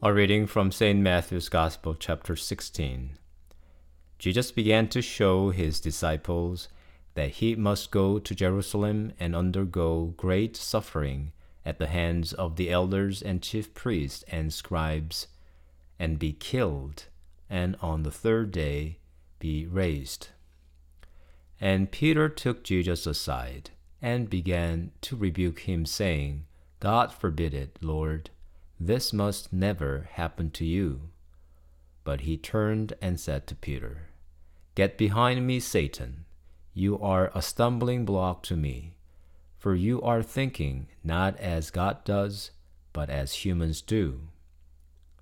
A reading from St. Matthew's Gospel, chapter 16. Jesus began to show his disciples that he must go to Jerusalem and undergo great suffering at the hands of the elders and chief priests and scribes, and be killed, and on the third day be raised. And Peter took Jesus aside and began to rebuke him, saying, God forbid it, Lord, this must never happen to you. But he turned and said to Peter, Get behind me, Satan. You are a stumbling block to me, for you are thinking not as God does, but as humans do.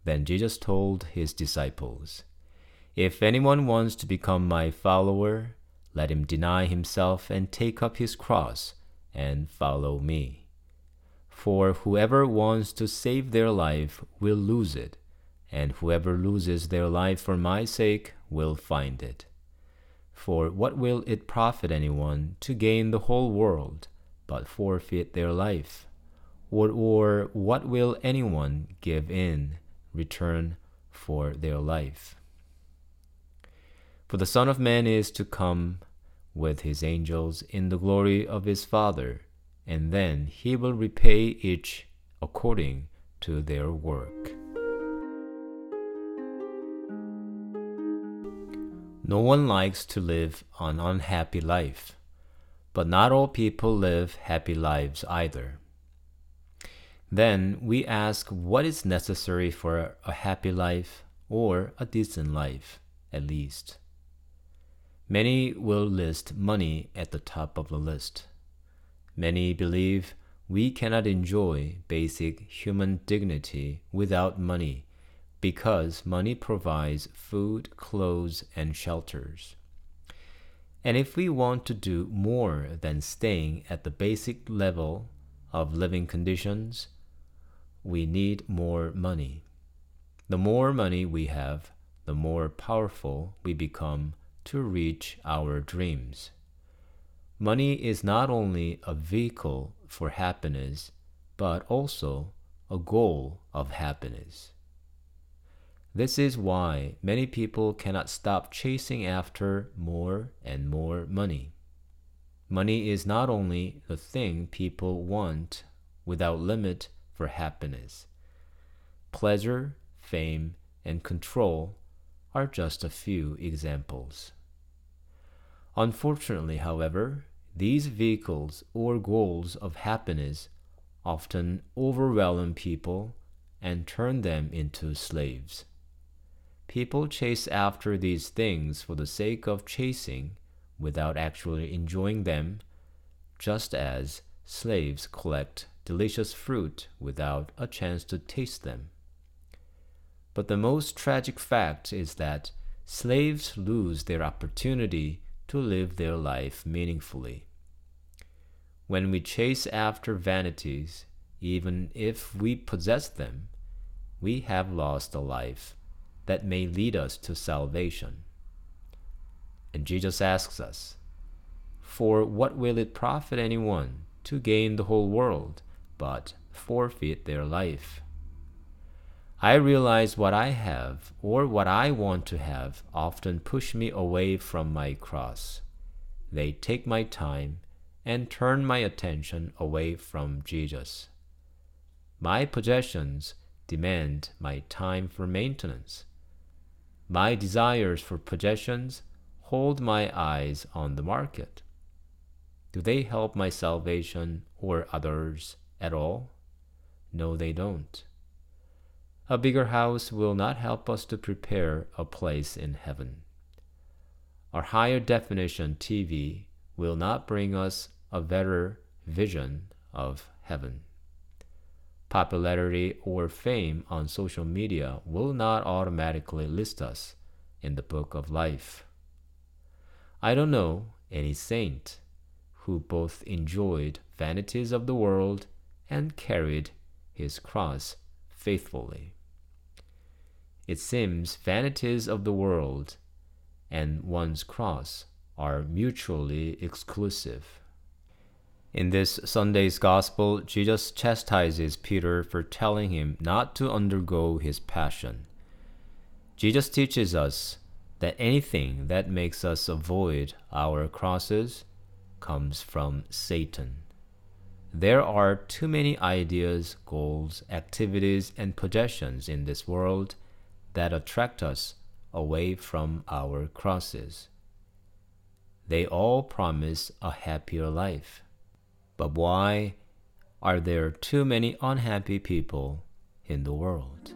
Then Jesus told his disciples, If anyone wants to become my follower, let him deny himself and take up his cross and follow me. For whoever wants to save their life will lose it, and whoever loses their life for my sake will find it. For what will it profit anyone to gain the whole world, but forfeit their life? Or, or what will anyone give in return for their life? For the Son of Man is to come with his angels in the glory of his Father, and then he will repay each according to their work. No one likes to live an unhappy life, but not all people live happy lives either. Then we ask what is necessary for a happy life or a decent life, at least. Many will list money at the top of the list. Many believe we cannot enjoy basic human dignity without money because money provides food, clothes, and shelters. And if we want to do more than staying at the basic level of living conditions, we need more money. The more money we have, the more powerful we become to reach our dreams. Money is not only a vehicle for happiness, but also a goal of happiness. This is why many people cannot stop chasing after more and more money. Money is not only the thing people want without limit for happiness. Pleasure, fame, and control are just a few examples. Unfortunately, however, these vehicles or goals of happiness often overwhelm people and turn them into slaves. People chase after these things for the sake of chasing without actually enjoying them, just as slaves collect delicious fruit without a chance to taste them. But the most tragic fact is that slaves lose their opportunity to live their life meaningfully. When we chase after vanities, even if we possess them, we have lost a life that may lead us to salvation. And Jesus asks us, For what will it profit anyone to gain the whole world, but forfeit their life? I realize what I have or what I want to have often push me away from my cross. They take my time and turn my attention away from Jesus. My possessions demand my time for maintenance. My desires for possessions hold my eyes on the market. Do they help my salvation or others at all? No, they don't. A bigger house will not help us to prepare a place in heaven. Our higher definition TV will not bring us a better vision of heaven. Popularity or fame on social media will not automatically list us in the book of life. I don't know any saint who both enjoyed vanities of the world and carried his cross faithfully. It seems vanities of the world and one's cross are mutually exclusive. In this Sunday's Gospel, Jesus chastises Peter for telling him not to undergo his passion. Jesus teaches us that anything that makes us avoid our crosses comes from Satan. There are too many ideas, goals, activities, and possessions in this world that attract us away from our crosses. They all promise a happier life. But why are there too many unhappy people in the world?